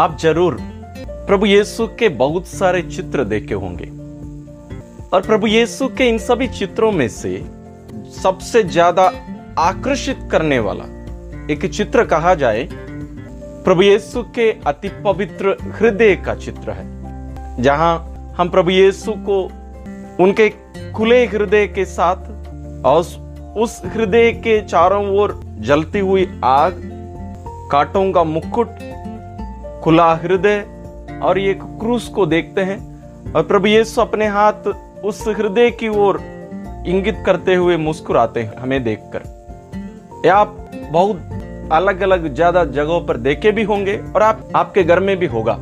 आप ज़रूर प्रभु यीशु के बहुत सारे चित्र देखे होंगे। और प्रभु यीशु के इन सभी चित्रों में से सबसे ज़्यादा आकर्षित करने वाला एक चित्र कहा जाए, प्रभु यीशु के अति पवित्र हृदय का चित्र है, जहाँ हम प्रभु यीशु को उनके खुले हृदय के साथ और उस हृदय के चारों ओर जलती हुई आग, कांटों का मुकुट खुला हृदय और एक क्रूस को देखते हैं और प्रभु यीशु अपने हाथ उस हृदय की ओर इंगित करते हुए मुस्कुराते हैं, हमें देखकर। या आप बहुत अलग अलग ज़्यादा जगहों पर देखे भी होंगे और आप, आपके घर में भी होगा।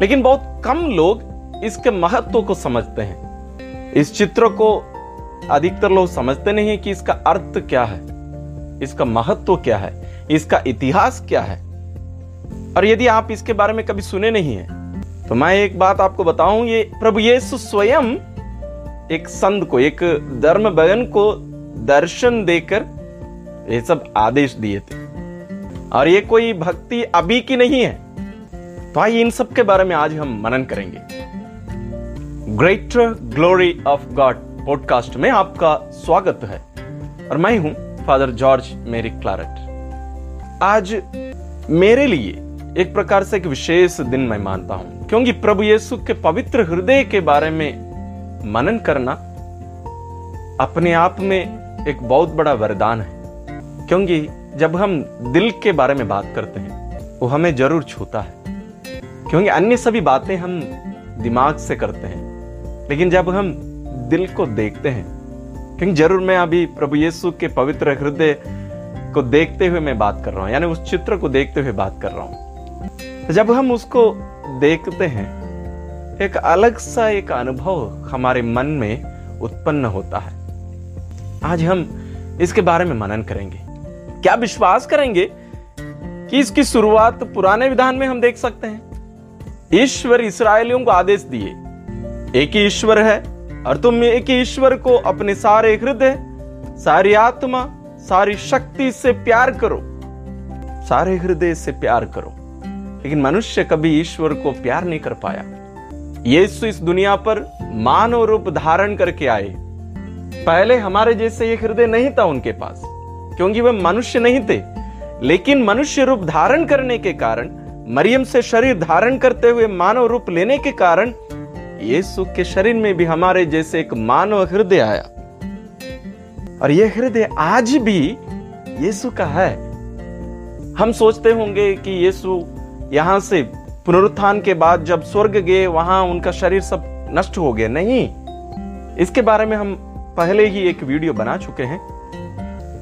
लेकिन बहुत कम लोग इसके महत्व को समझते हैं। इस चित्र को अधिकतर लोग समझते नहीं कि इसका अर्थ क्या है, इसका महत्व क्या है, इसका इतिहास क्या है। और यदि आप इसके बारे में कभी सुने नहीं है तो मैं एक बात आपको बताऊँ, ये प्रभु यीशु स्वयं एक संत को, एक धर्म बगन को दर्शन देकर ये सब आदेश दिए थे। और ये कोई भक्ति अभी की नहीं है। तो आइए इन सब के बारे में आज हम मनन करेंगे। Greater glory of God podcast में आपका स्वागत है। और मैं हूँ फादर जॉर्ज मेरी क्लारेट आज मेरे लिए एक प्रकार से एक विशेष दिन मैं मानता हूँ। क्योंकि प्रभु यीशु के पवित्र हृदय के बारे में मनन करना अपने आप में एक बहुत बड़ा वरदान है। क्योंकि जब हम दिल के बारे में बात करते हैं, वो हमें ज़रूर छूता है। क्योंकि अन्य सभी बातें हम दिमाग से करते हैं। लेकिन जब हम दिल को देखते हैं, क्योंकि ज़रूर मैं अभी प्रभु यीशु के पवित्र हृदय को देखते हुए मैं बात कर रहा हूँ, यानी उस चित्र को देखते हुए बात कर रहा हूँ। जब हम उसको देखते हैं, एक अलग सा एक अनुभव हमारे मन में उत्पन्न होता है। आज हम इसके बारे में मनन करेंगे। क्या विश्वास करेंगे कि इसकी शुरुआत पुराने विधान में हम देख सकते हैं? ईश्वर इसराइलियों को आदेश दिए, एक ही ईश्वर है और तुम एक ही ईश्वर को अपने सारे हृदय, सारी आत्मा, सारी शक्ति से प्यार करो। सारे हृदय से प्यार करो। लेकिन मनुष्य कभी ईश्वर को प्यार नहीं कर पाया। यीशु इस दुनिया पर मानव रूप धारण करके आए। पहले हमारे जैसे ये हृदय नहीं था उनके पास, क्योंकि वे मनुष्य नहीं थे। लेकिन मनुष्य रूप धारण करने के कारण, मरियम से शरीर धारण करते हुए मानव रूप लेने के कारण, यीशु के शरीर में भी हमारे जैसे एक मानव हृदय आया। और यह हृदय आज भी यीशु का है। हम सोचते होंगे कि यीशु यहाँ से पुनरुत्थान के बाद जब स्वर्ग गए, वहाँ उनका शरीर सब नष्ट हो गया। नहीं, इसके बारे में हम पहले ही एक वीडियो बना चुके हैं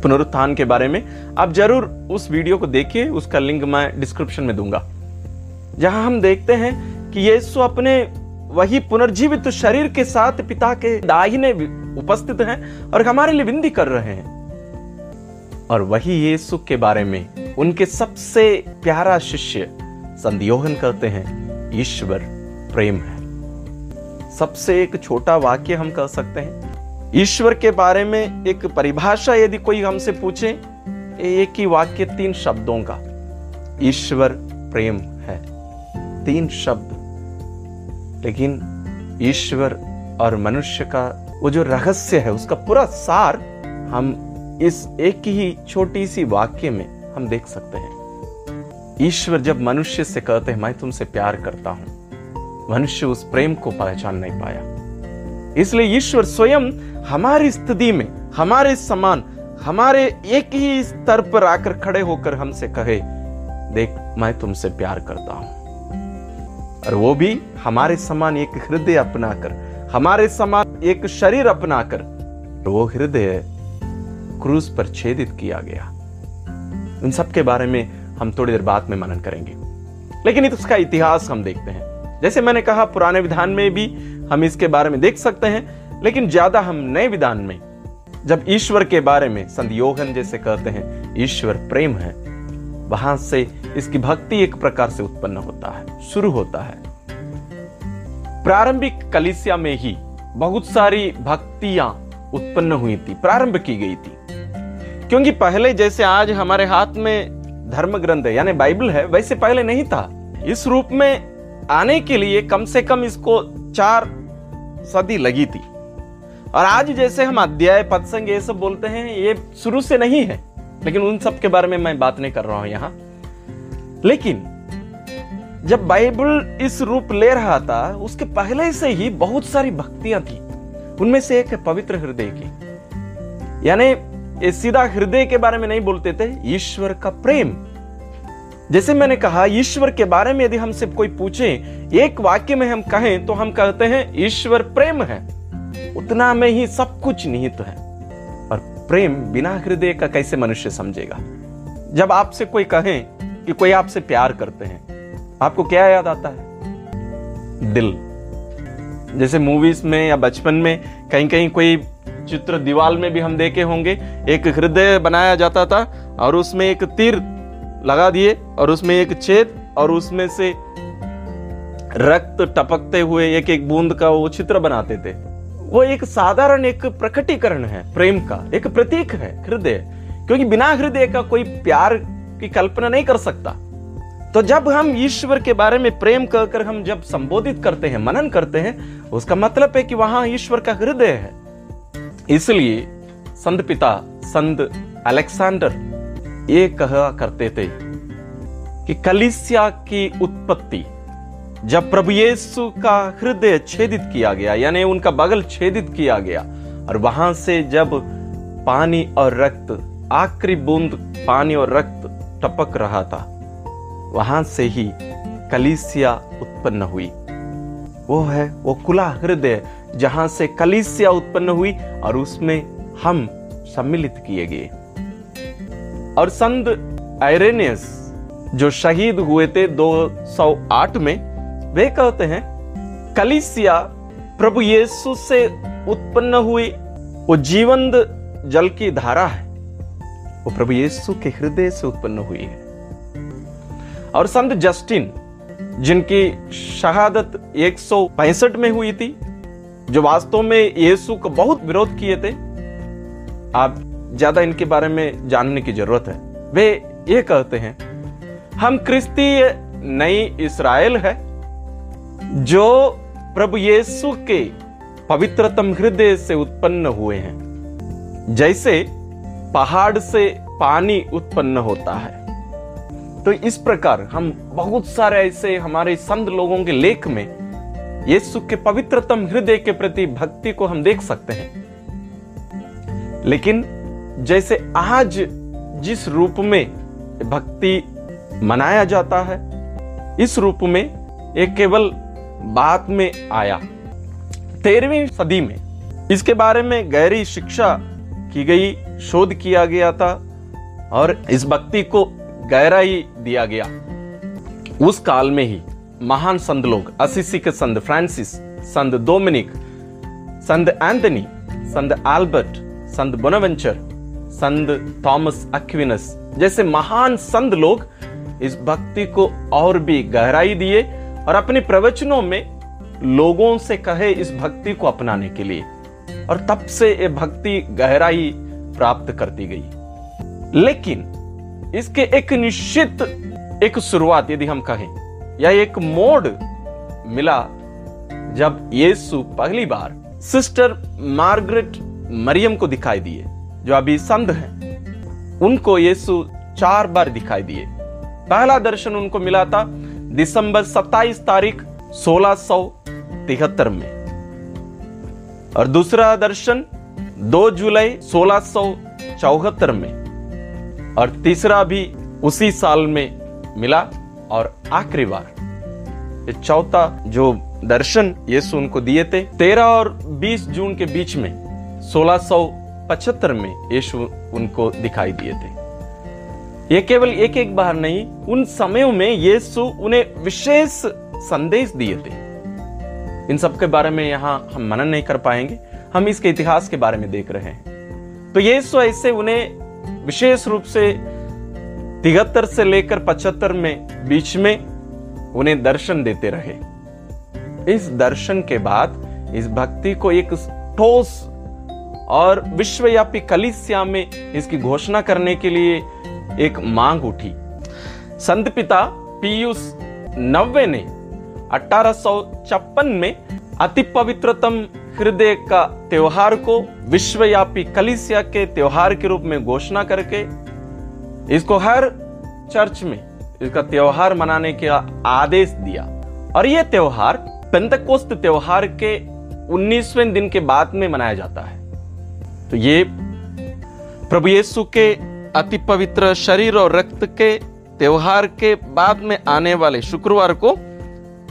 पुनरुत्थान के बारे में। आप ज़रूर उस वीडियो को देखिए, उसका लिंक मैं डिस्क्रिप्शन में दूँगा। जहाँ हम देखते हैं कि यीशु अपने वही पुनर्जीवित शरीर के साथ पिता के दाहिने उपस्थित हैं और हमारे लिए विंदी कर रहे हैं। और वही यीशु के बारे में, उनके सबसे प्यारा शिष्य संदियोहन करते हैं, ईश्वर प्रेम है। सबसे एक छोटा वाक्य हम कह सकते हैं, ईश्वर के बारे में एक परिभाषा यदि कोई हमसे पूछे, एक ही वाक्य तीन शब्दों का, ईश्वर प्रेम है। तीन शब्द। लेकिन ईश्वर और मनुष्य का वो जो रहस्य है, उसका पूरा सार हम इस एक ही छोटी सी वाक्य में हम देख सकते हैं। ईश्वर जब मनुष्य से कहते हैं, मैं तुमसे प्यार करता हूँ, मनुष्य उस प्रेम को पहचान नहीं पाया। इसलिए ईश्वर स्वयं हमारी स्थिति में, हमारे समान, हमारे एक ही स्तर पर आकर खड़े होकर हमसे कहे, देख, मैं तुमसे प्यार करता हूँ। और वो भी हमारे समान एक हृदय अपनाकर, हमारे समान एक शरीर अपनाकर वो हृदय क्रूज पर छेदित किया गया। इन सब के बारे में हम थोड़ी देर बाद में मनन करेंगे। लेकिन इसका इतिहास हम देखते हैं। जैसे मैंने कहा, पुराने विधान में भी हम इसके बारे में देख सकते हैं, लेकिन ज़्यादा हम नए विधान में, जब ईश्वर के बारे में संयोगन जैसे कहते हैं, ईश्वर प्रेम है, वहाँ से इसकी भक्ति एक प्रकार से उत्पन्न होता है, शुरू होता है। प्रारंभिक कलिसिया में ही बहुत सारी भक्तियाँ उत्पन्न हुई थी, प्रारंभ की गई थी। क्योंकि पहले जैसे आज हमारे हाथ में धर्म ग्रंथ है, यानी बाइबल है, वैसे पहले नहीं था। इस रूप में आने के लिए कम से कम इसको चार सदी लगी थी। और आज जैसे हम अध्याय, पत्संग ये सब बोलते हैं, ये शुरू से नहीं है, लेकिन उन सब के बारे में मैं बात नहीं कर रहा हूँ यहाँ। लेकिन जब बाइबल इस रूप ले रहा था, उसके पहले से ही बहुत सारी भक्तियाँ थी। उनमें से एक पवित्र हृदय की। यानी ये सीधा हृदय के बारे में नहीं बोलते थे, ईश्वर का प्रेम। जैसे मैंने कहा, ईश्वर के बारे में यदि हमसे कोई पूछे, एक वाक्य में हम कहें तो हम कहते हैं, ईश्वर प्रेम है। उतना में ही सब कुछ निहित है। और प्रेम बिना हृदय का कैसे मनुष्य समझेगा? जब आपसे कोई कहे कि कोई आपसे प्यार करते हैं, आपको क्या याद आता है? दिल। जैसे मूवीज़ में या बचपन में कहीं कहीं कोई चित्र दीवाल में भी हम देखे होंगे। एक हृदय बनाया जाता था और उसमें एक तीर लगा दिए और उसमें एक छेद और उसमें से रक्त टपकते हुए एक एक बूंद का वो चित्र बनाते थे। वो एक साधारण एक प्रकटीकरण है, प्रेम का, एक प्रतीक है हृदय। क्योंकि बिना हृदय का कोई प्यार की कल्पना नहीं कर सकता। तो जब हम ईश्वर के बारे में प्रेम कहकर हम जब संबोधित करते हैं, मनन करते हैं, उसका मतलब है कि वहाँ ईश्वर का हृदय है। इसलिए संत पिता, संत अलेक्सेंडर ये कहा करते थे कि कलिसिया की उत्पत्ति, जब प्रभु यीशु का हृदय छेदित किया गया, यानी उनका बगल छेदित किया गया, और वहाँ से जब पानी और रक्त, आखिरी बूंद पानी और रक्त टपक रहा था, वहाँ से ही कलिसिया उत्पन्न हुई। वो है, वो खुला हृदय जहाँ से कलिसिया उत्पन्न हुई और उसमें हम सम्मिलित किए गए। और संत आयरेनियस जो शहीद हुए थे 208 में, वे कहते हैं, कलिसिया प्रभु यीशु से उत्पन्न हुई वो जीवंत जल की धारा है। वो प्रभु यीशु के हृदय से उत्पन्न हुई है। और संत जस्टिन, जिनकी शहादत एक में हुई थी जो वास्तव में यीशु को बहुत विरोध किए थे, आप ज़्यादा इनके बारे में जानने की ज़रूरत है। वे ये कहते हैं, हम क्रिस्तीय नई इसराइल है, जो प्रभु यीशु के पवित्रतम हृदय से उत्पन्न हुए हैं। जैसे पहाड़ से पानी उत्पन्न होता है। तो इस प्रकार हम बहुत सारे ऐसे हमारे संत लोगों के लेख में यीशु के पवित्रतम हृदय के प्रति भक्ति को हम देख सकते हैं। लेकिन जैसे आज जिस रूप में भक्ति मनाया जाता है, इस रूप में एक केवल बात में आया। तेरहवीं सदी में इसके बारे में गहरी शिक्षा की गई, शोध किया गया था और इस भक्ति को गहराई दिया गया। उस काल में ही महान संत लोग, असिसी के संत, फ्रांसिस, संत डोमिनिक, संत एंथनी, संत एल्बर्ट संत बोनावेंचर, संत थॉमस अक्विनस जैसे महान संत लोग इस भक्ति को और भी गहराई दिए और अपने प्रवचनों में लोगों से कहे इस भक्ति को अपनाने के लिए। और तब से ये भक्ति गहराई प्राप्त करती गई। लेकिन इसके एक निश्चित एक शुरुआत यदि हम कहें या एक मोड मिला जब यीशु पहली बार सिस्टर मार्गरेट मरियम को दिखाई दिए, जो अभी संध हैं। उनको यीशु चार बार दिखाई दिए। पहला दर्शन उनको मिला था दिसंबर 27 तारीख सोलह में। और दूसरा दर्शन 2 जुलाई सोलह में। और तीसरा भी उसी साल में मिला। और आखिरी बार। ये चौथा जो दर्शन यीशु उनको दिए थे, तेरह और बीस जून के बीच में 1675 में यीशु उनको दिखाई दिए थे। ये केवल एक एक बार नहीं, उन समयों में यीशु उन्हें विशेष संदेश दिए थे। इन सब के बारे में यहाँ हम मनन नहीं कर पाएँगे, हम इसके इतिहास के बारे में देख रहे हैं। तो यीशु ऐसे उन्हें विशेष रूप से तिहत्तर से लेकर पचहत्तर में, बीच में उन्हें दर्शन देते रहे। इस दर्शन के बाद इस भक्ति को एक ठोस और विश्वव्यापी कलिसिया में इसकी घोषणा करने के लिए एक मांग उठी। संत पिता पीयूष नब्बे ने अठारह सौ छप्पन में अति पवित्रतम हृदय का त्योहार को विश्वव्यापी कलिसिया के त्योहार के रूप में घोषणा करके इसको हर चर्च में इसका त्योहार मनाने का आदेश दिया। और यह त्योहार पेंतकोस्त त्योहार के 19वें दिन के बाद में मनाया जाता है। तो ये प्रभु येसु के अति पवित्र शरीर और रक्त के त्योहार के बाद में आने वाले शुक्रवार को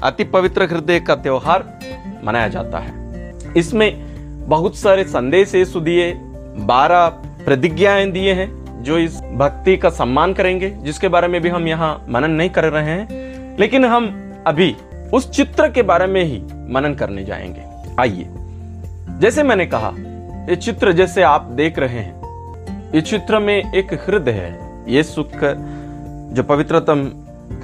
अति पवित्र हृदय का त्योहार मनाया जाता है। इसमें बहुत सारे संदेश यीशु दिए, बारह प्रतिज्ञाएँ दिए हैं। जो इस भक्ति का सम्मान करेंगे, जिसके बारे में भी हम यहाँ मनन नहीं कर रहे हैं, लेकिन हम अभी उस चित्र के बारे में ही मनन करने जाएँगे। आइए, जैसे मैंने कहा, ये चित्र जैसे आप देख रहे हैं इस चित्र में एक हृदय है, ये सुख जो पवित्रतम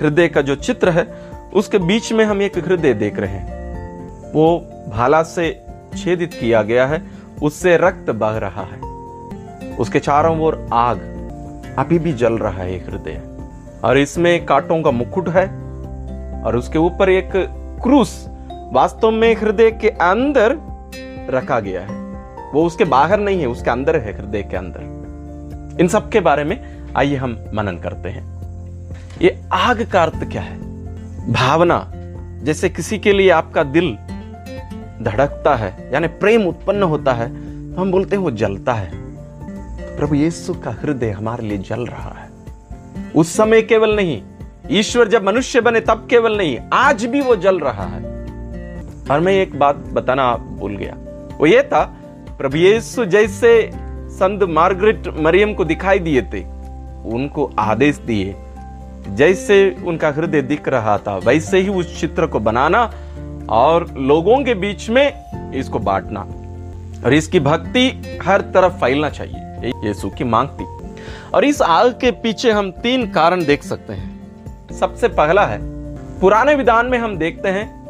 हृदय का जो चित्र है, उसके बीच में हम एक हृदय देख रहे हैं। वो भाला से छेदित किया गया है, उससे रक्त बह रहा है, उसके चारों ओर आग अभी भी जल रहा है हृदय। और इसमें कांटों का मुकुट है, और उसके ऊपर एक क्रूस वास्तव में हृदय के अंदर रखा गया है। वो उसके बाहर नहीं है, उसके अंदर है, हृदय के अंदर। इन सब के बारे में आइए हम मनन करते हैं। ये आग का अर्थ क्या है? भावना, जैसे किसी के लिए आपका दिल धड़कता है, यानी प्रेम उत्पन्न होता है तो हम बोलते हैं वो जलता है। प्रभु यीशु का हृदय हमारे लिए जल रहा है। उस समय केवल नहीं, ईश्वर जब मनुष्य बने तब केवल नहीं, आज भी वो जल रहा है। और मैं एक बात बताना भूल गया। वो ये था, प्रभु यीशु जैसे संत मार्गरेट मरियम को दिखाई दिए थे, उनको आदेश दिए। जैसे उनका हृदय दिख रहा था, वैसे ही उस चित्र को बनाना और लोगों के बीच में इसको बांटना। और इसकी भक्ति हर तरफ़ फैलना चाहिए। यीशु की मांग थी। और इस आग के पीछे हम तीन कारण देख सकते हैं। सबसे पहला है, पुराने विधान में हम देखते हैं,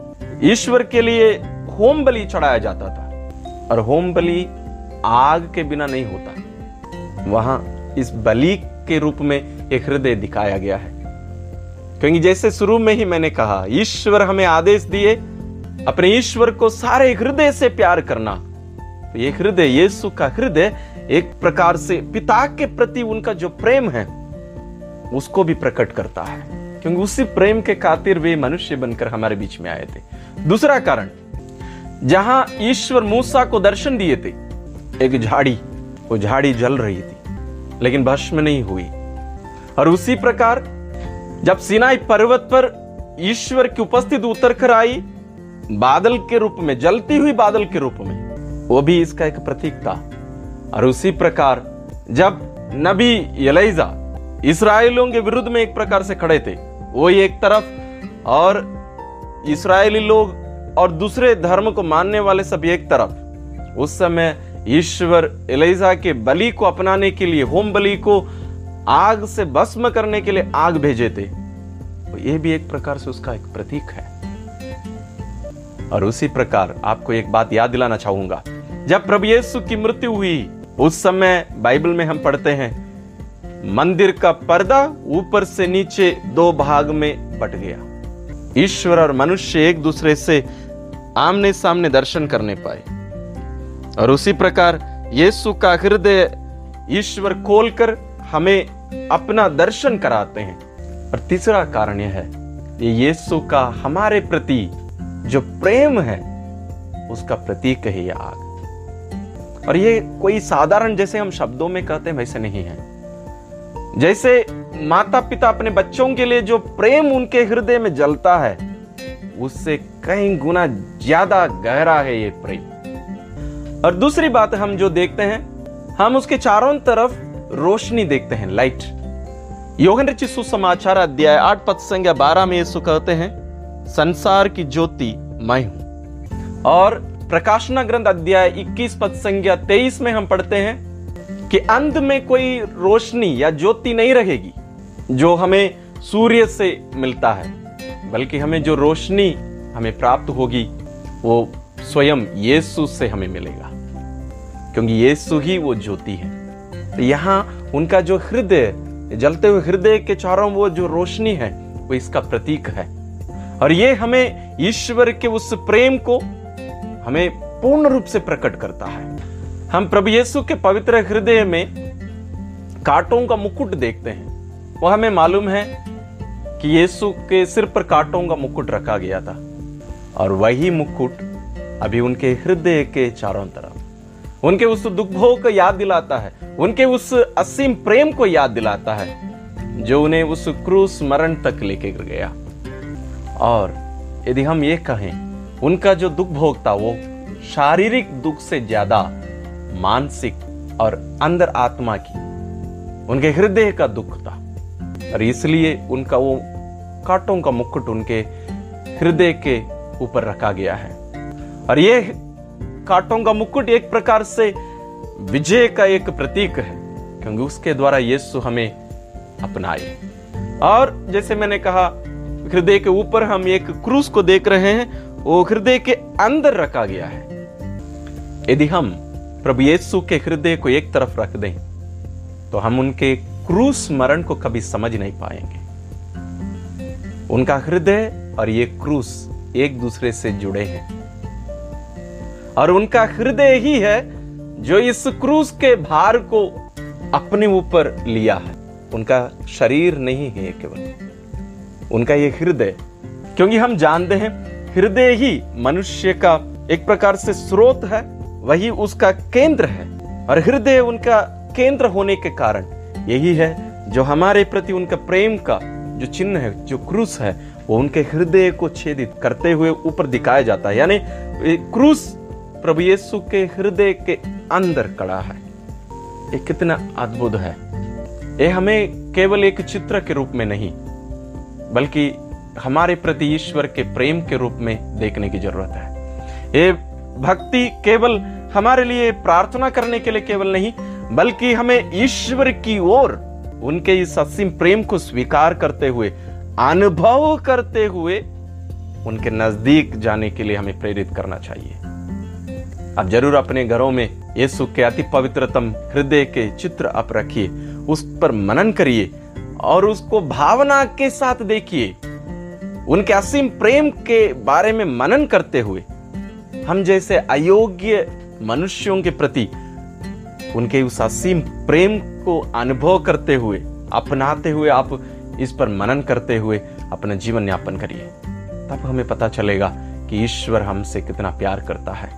ईश्वर के लिए होम बलि चढ़ाया जाता था, और होम बलि आग के बिना नहीं होता। वहाँ इस बलि के रूप में एक हृदय दिखाया गया है। क्योंकि जैसे शुरू में ही मैंने कहा, ईश्वर हमें आदेश दिए, अपने ईश्वर को सारे हृदय से प्यार करना तो ये हृदय यीशु का हृदय एक प्रकार से पिता के प्रति उनका जो प्रेम है, उसको भी प्रकट करता है। क्योंकि उसी प्रेम के खातिर वे मनुष्य बनकर हमारे बीच में आए थे। दूसरा कारण, जहाँ ईश्वर मूसा को दर्शन दिए थे, एक झाड़ी, वो झाड़ी जल रही थी, लेकिन भस्म नहीं हुई। और उसी प्रकार, जब सिनाई पर्वत पर ईश्वर की उपस्थिति उतर कर आई, बादल के रूप में, जलती हुई बादल के रूप में वो भी इसका एक प्रतीक था। और उसी प्रकार जब नबी यलेजा इसराइलों के विरुद्ध में एक प्रकार से खड़े थे, वो एक तरफ़ और इसराइली लोग और दूसरे धर्म को मानने वाले सब एक तरफ़, उस समय ईश्वर एलेजा के बलि को अपनाने के लिए, होम बलि को आग से भस्म करने के लिए आग भेजे थे। तो यह भी एक प्रकार से उसका एक प्रतीक है। और उसी प्रकार आपको एक बात याद दिलाना चाहूँगा। जब प्रभु यीशु की मृत्यु हुई, उस समय बाइबल में हम पढ़ते हैं, मंदिर का पर्दा ऊपर से नीचे दो भाग में बट गया। ईश्वर और मनुष्य एक दूसरे से आमने सामने दर्शन करने पाए। और उसी प्रकार यीशु का हृदय ईश्वर खोलकर हमें अपना दर्शन कराते हैं। और तीसरा कारण यह है ये यीशु का हमारे प्रति जो प्रेम है, उसका प्रतीक है आग और ये कोई साधारण जैसे हम शब्दों में कहते हैं, वैसे नहीं है। जैसे माता पिता अपने बच्चों के लिए जो प्रेम उनके हृदय में जलता है, उससे कई गुना ज़्यादा गहरा है ये प्रेम। और दूसरी बात हम जो देखते हैं, हम उसके चारों तरफ़ रोशनी देखते हैं लाइट योगन रचित सुसमाचार अध्याय आठ पद संज्ञा बारह में यीशु कहते हैं, संसार की ज्योति मैं हूँ। और प्रकाशना ग्रंथ अध्याय 21 पद संज्ञा 23 में हम पढ़ते हैं कि अंत में कोई रोशनी या ज्योति नहीं रहेगी, जो हमें सूर्य से मिलता है, बल्कि हमें जो रोशनी हमें प्राप्त होगी, वो स्वयं यीशु से हमें मिलेगा। क्योंकि यीशु ही वो ज्योति है। तो यहाँ उनका जो हृदय, जलते हुए हृदय के चारों वो जो रोशनी है, वो इसका प्रतीक है। और ये हमें ईश्वर के उस प्रेम को हमें पूर्ण रूप से प्रकट करता है। हम प्रभु यीशु के पवित्र हृदय में कांटों का मुकुट देखते हैं। वो हमें मालूम है कि यीशु के सिर पर कांटों का मुकुट रखा गया था और वही मुकुट अभी उनके हृदय के चारों तरफ़। उनके उस दुख भोग को याद दिलाता है। उनके उस असीम प्रेम को याद दिलाता है जो उन्हें उस क्रूस मरण तक लेके गया। और यदि हम ये कहें उनका जो दुख भोग था वो शारीरिक दुख से ज़्यादा मानसिक और अंदर आत्मा की। उनके हृदय का दुख था। और इसलिए उनका वो कांटों का मुकुट उनके हृदय के ऊपर रखा गया है। और ये कांटों का मुकुट एक प्रकार से विजय का एक प्रतीक है, क्योंकि उसके द्वारा यीशु हमें अपनाए। और जैसे मैंने कहा, हृदय के ऊपर हम एक क्रूस को देख रहे हैं वो हृदय के अंदर रखा गया है। यदि हम प्रभु यीशु के हृदय को एक तरफ़ रख दें तो हम उनके क्रूस मरण को कभी समझ नहीं पाएँगे। उनका हृदय और ये क्रूस एक दूसरे से जुड़े हैं। और उनका हृदय ही है जो इस क्रूस के भार को अपने ऊपर लिया है। उनका शरीर नहीं है केवल। उनका ये हृदय, क्योंकि हम जानते हैं हृदय ही मनुष्य का एक प्रकार से स्रोत है, वही उसका केंद्र है। और हृदय उनका केंद्र होने के कारण यही है जो हमारे प्रति उनका प्रेम का जो चिन्ह है, जो क्रूस है, वो उनके हृदय को छेदित करते हुए ऊपर दिखाया जाता है। यानी क्रूस प्रभु यीशु के हृदय के अंदर कड़ा है। ये कितना अद्भुत है। ये हमें केवल एक चित्र के रूप में नहीं, बल्कि हमारे प्रति ईश्वर के प्रेम के रूप में देखने की ज़रूरत है। ये भक्ति केवल हमारे लिए प्रार्थना करने के लिए केवल नहीं, बल्कि हमें ईश्वर की ओर, उनके इस असीम प्रेम को स्वीकार करते हुए, अनुभव करते हुए, उनके नज़दीक जाने के लिए हमें प्रेरित करना चाहिए। आप ज़रूर अपने घरों में यीशु के अति पवित्रतम हृदय के चित्र आप रखिए, उस पर मनन करिए, और उसको भावना के साथ देखिए। उनके असीम प्रेम के बारे में मनन करते हुए, हम जैसे अयोग्य मनुष्यों के प्रति उनके उस असीम प्रेम को अनुभव करते हुए, अपनाते हुए आप इस पर मनन करते हुए अपना जीवन यापन करिए। तब हमें पता चलेगा कि ईश्वर हमसे कितना प्यार करता है।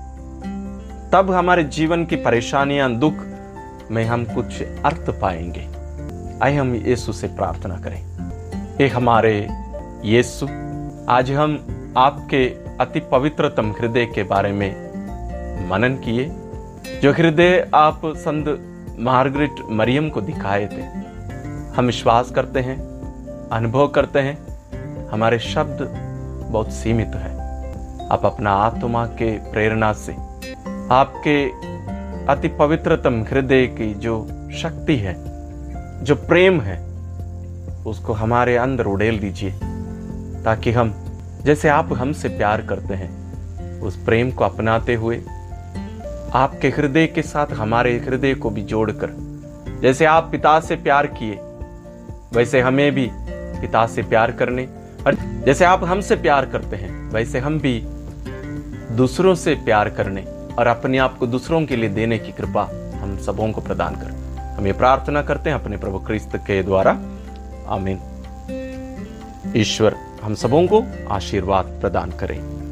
तब हमारे जीवन की परेशानियाँ दुख में हम कुछ अर्थ पाएँगे। आइए हम यीशु से प्रार्थना करें। हे हमारे यीशु आज हम आपके अति पवित्रतम हृदय के बारे में मनन किए, जो हृदय आप संत मार्गरेट मरियम को दिखाए थे। हम विश्वास करते हैं, अनुभव करते हैं, हमारे शब्द बहुत सीमित है। आप अपना आत्मा के प्रेरणा से आपके अति पवित्रतम हृदय की जो शक्ति है, जो प्रेम है, उसको हमारे अंदर उड़ेल दीजिए। ताकि हम, जैसे आप हमसे प्यार करते हैं, उस प्रेम को अपनाते हुए, आपके हृदय के साथ हमारे हृदय को भी जोड़कर, जैसे आप पिता से प्यार किए, वैसे हमें भी पिता से प्यार करने, और जैसे आप हमसे प्यार करते हैं, वैसे हम भी दूसरों से प्यार करने और अपने आप को दूसरों के लिए देने की कृपा हम सबों को प्रदान कर। हम ये प्रार्थना करते हैं अपने प्रभु क्रिस्त के द्वारा। आमीन। ईश्वर हम सबों को आशीर्वाद प्रदान करें।